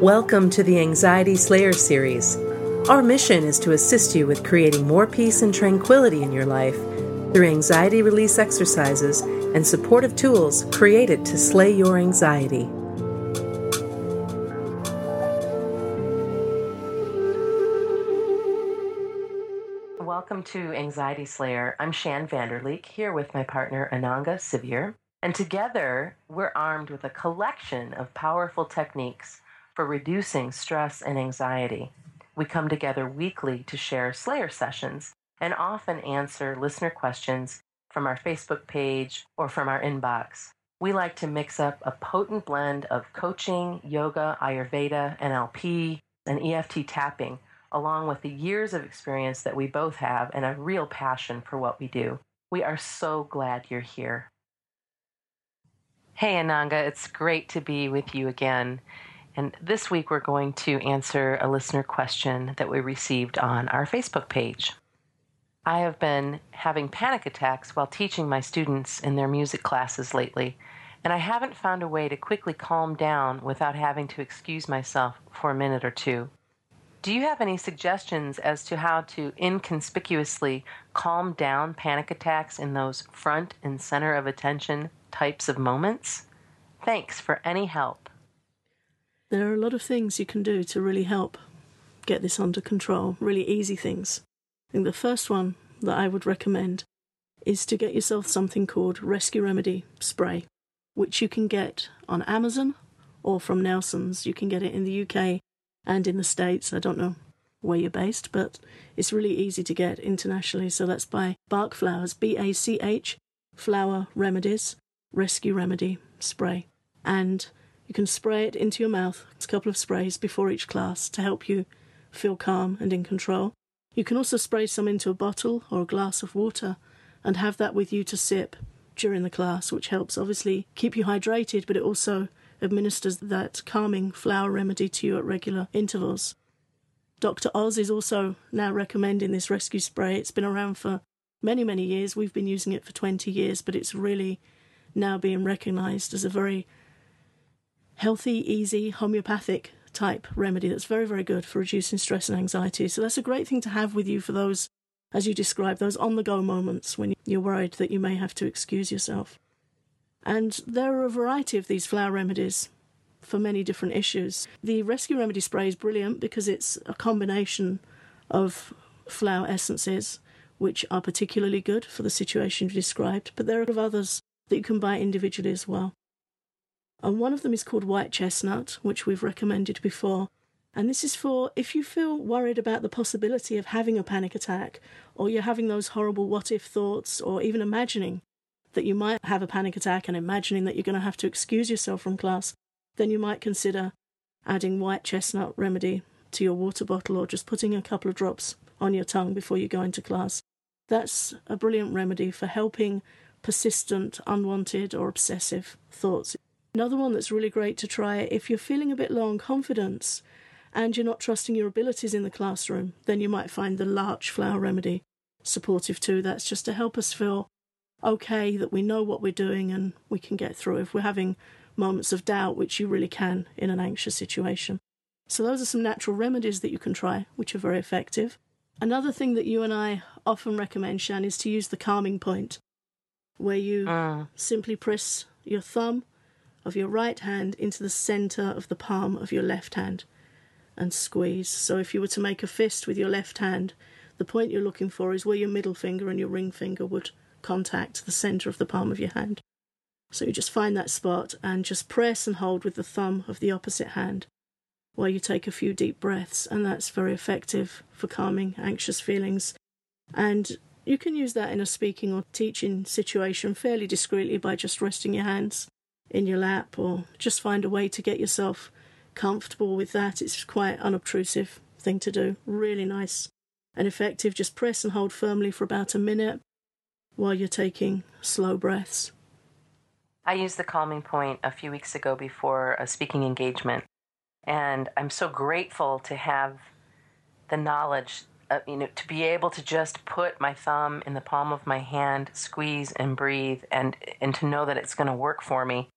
Welcome to the Anxiety Slayer series. Our mission is to assist you with creating more peace and tranquility in your life through anxiety release exercises and supportive tools created to slay your anxiety. Welcome to Anxiety Slayer. I'm Shann Vanderleek here with my partner Ananga Sivyer, and together we're armed with a collection of powerful techniques for reducing stress and anxiety. We come together weekly to share Slayer sessions and often answer listener questions from our Facebook page or from our inbox. We like to mix up a potent blend of coaching, yoga, Ayurveda, NLP, and EFT tapping, along with the years of experience that we both have and a real passion for what we do. We are so glad you're here. Hey, Ananga, it's great to be with you again. And this week we're going to answer a listener question that we received on our Facebook page. I have been having panic attacks while teaching my students in their music classes lately, and I haven't found a way to quickly calm down without having to excuse myself for a minute or two. Do you have any suggestions as to how to inconspicuously calm down panic attacks in those front and center of attention types of moments? Thanks for any help. There are a lot of things you can do to really help get this under control, really easy things. I think the first one that I would recommend is to get yourself something called Rescue Remedy Spray, which you can get on Amazon or from Nelson's. You can get it in the UK and in the States. I don't know where you're based, but it's really easy to get internationally. So that's by Bach Flowers, B A C H, Flower Remedies, Rescue Remedy Spray. And you can spray it into your mouth, a couple of sprays before each class to help you feel calm and in control. You can also spray some into a bottle or a glass of water and have that with you to sip during the class, which helps obviously keep you hydrated, but it also administers that calming flower remedy to you at regular intervals. Dr. Oz is also now recommending this rescue spray. It's been around for many, many years. We've been using it for 20 years, but it's really now being recognized as a very healthy, easy, homeopathic type remedy that's very, very good for reducing stress and anxiety. So that's a great thing to have with you for those, as you describe, those on the go moments when you're worried that you may have to excuse yourself. And there are a variety of these flower remedies for many different issues. The rescue remedy spray is brilliant because it's a combination of flower essences, which are particularly good for the situation you described, but there are others that you can buy individually as well. And one of them is called white chestnut, which we've recommended before. And this is for if you feel worried about the possibility of having a panic attack, or you're having those horrible what if thoughts, or even imagining that you might have a panic attack and imagining that you're going to have to excuse yourself from class, then you might consider adding white chestnut remedy to your water bottle or just putting a couple of drops on your tongue before you go into class. That's a brilliant remedy for helping persistent, unwanted, or obsessive thoughts. Another one that's really great to try if you're feeling a bit low on confidence and you're not trusting your abilities in the classroom, then you might find the larch flower remedy supportive too. That's just to help us feel okay that we know what we're doing and we can get through if we're having moments of doubt, which you really can in an anxious situation. So, those are some natural remedies that you can try, which are very effective. Another thing that you and I often recommend, Shann, is to use the calming point, where you uh. simply press your thumb of your right hand into the center of the palm of your left hand and squeeze. So if you were to make a fist with your left hand, the point you're looking for is where your middle finger and your ring finger would contact the center of the palm of your hand. So you just find that spot and just press and hold with the thumb of the opposite hand while you take a few deep breaths, and that's very effective for calming anxious feelings. And you can use that in a speaking or teaching situation fairly discreetly by just resting your hands in your lap or just find a way to get yourself comfortable with that. It's quite unobtrusive thing to do. Really nice and effective. Just press and hold firmly for about a minute while you're taking slow breaths. I used the calming point a few weeks ago before a speaking engagement, and I'm so grateful to have the knowledge, uh, you know, to be able to just put my thumb in the palm of my hand, squeeze and breathe, and and to know that it's going to work for me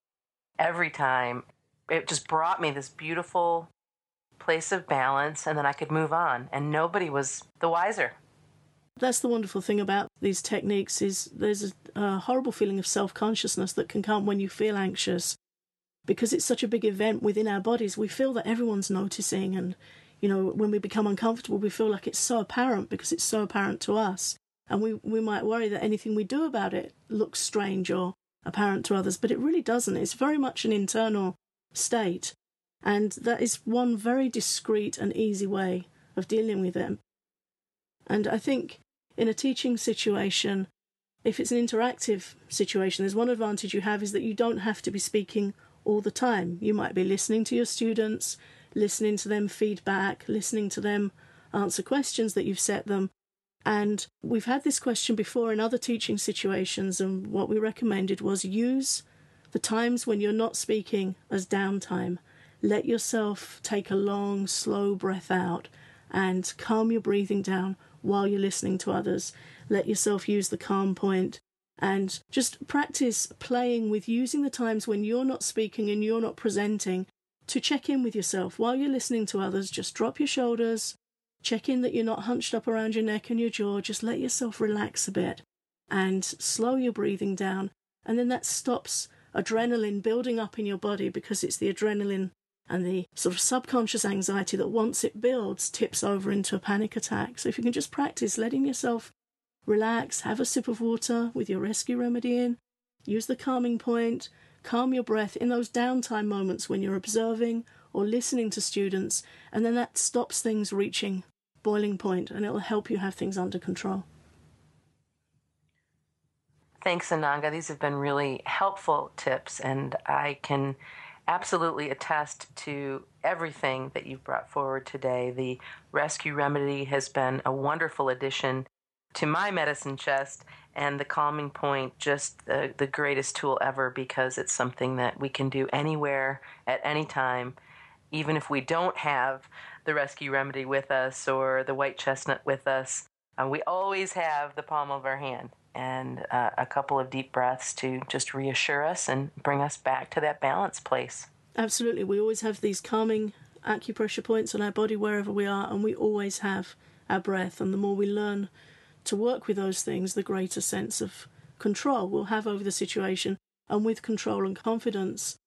every time. It just brought me this beautiful place of balance, and then I could move on. And nobody was the wiser. That's the wonderful thing about these techniques is there's a, a horrible feeling of self-consciousness that can come when you feel anxious because it's such a big event within our bodies. We feel that everyone's noticing and you know, when we become uncomfortable, we feel like it's so apparent because it's so apparent to us. And we, we might worry that anything we do about it looks strange or apparent to others, but it really doesn't. It's very much an internal state. And that is one very discreet and easy way of dealing with it. And I think in a teaching situation, if it's an interactive situation, there's one advantage you have is that you don't have to be speaking all the time. You might be listening to your students, listening to them feedback, listening to them answer questions that you've set them. And we've had this question before in other teaching situations, and what we recommended was use the times when you're not speaking as downtime. Let yourself take a long, slow breath out and calm your breathing down while you're listening to others. Let yourself use the calm point and just practice playing with using the times when you're not speaking and you're not presenting to check in with yourself while you're listening to others. Just drop your shoulders, check in that you're not hunched up around your neck and your jaw. Just let yourself relax a bit and slow your breathing down. And then that stops adrenaline building up in your body because it's the adrenaline and the sort of subconscious anxiety that once it builds tips over into a panic attack. So if you can just practice letting yourself relax, have a sip of water with your rescue remedy in, use the calming point, calm your breath in those downtime moments when you're observing or listening to students, and then that stops things reaching boiling point and it'll help you have things under control. Thanks, Ananga. These have been really helpful tips, and I can absolutely attest to everything that you've brought forward today. The rescue remedy has been a wonderful addition to my medicine chest, and the calming point just the, the greatest tool ever because it's something that we can do anywhere at any time, even if we don't have the rescue remedy with us or the white chestnut with us. Uh, we always have the palm of our hand and uh, a couple of deep breaths to just reassure us and bring us back to that balance place. Absolutely. We always have these calming acupressure points on our body wherever we are, and we always have our breath. And the more we learn to work with those things, the greater sense of control we'll have over the situation. And with control and confidence,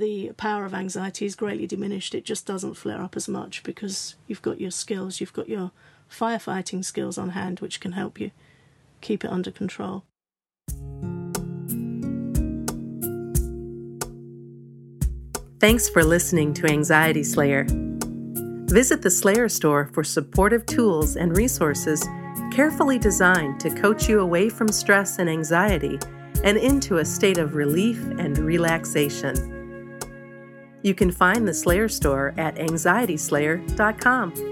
the power of anxiety is greatly diminished. It just doesn't flare up as much because you've got your skills, you've got your firefighting skills on hand, which can help you keep it under control. Thanks for listening to Anxiety Slayer. Visit the Slayer store for supportive tools and resources carefully designed to coach you away from stress and anxiety and into a state of relief and relaxation. You can find the Slayer store at anxietyslayer.com.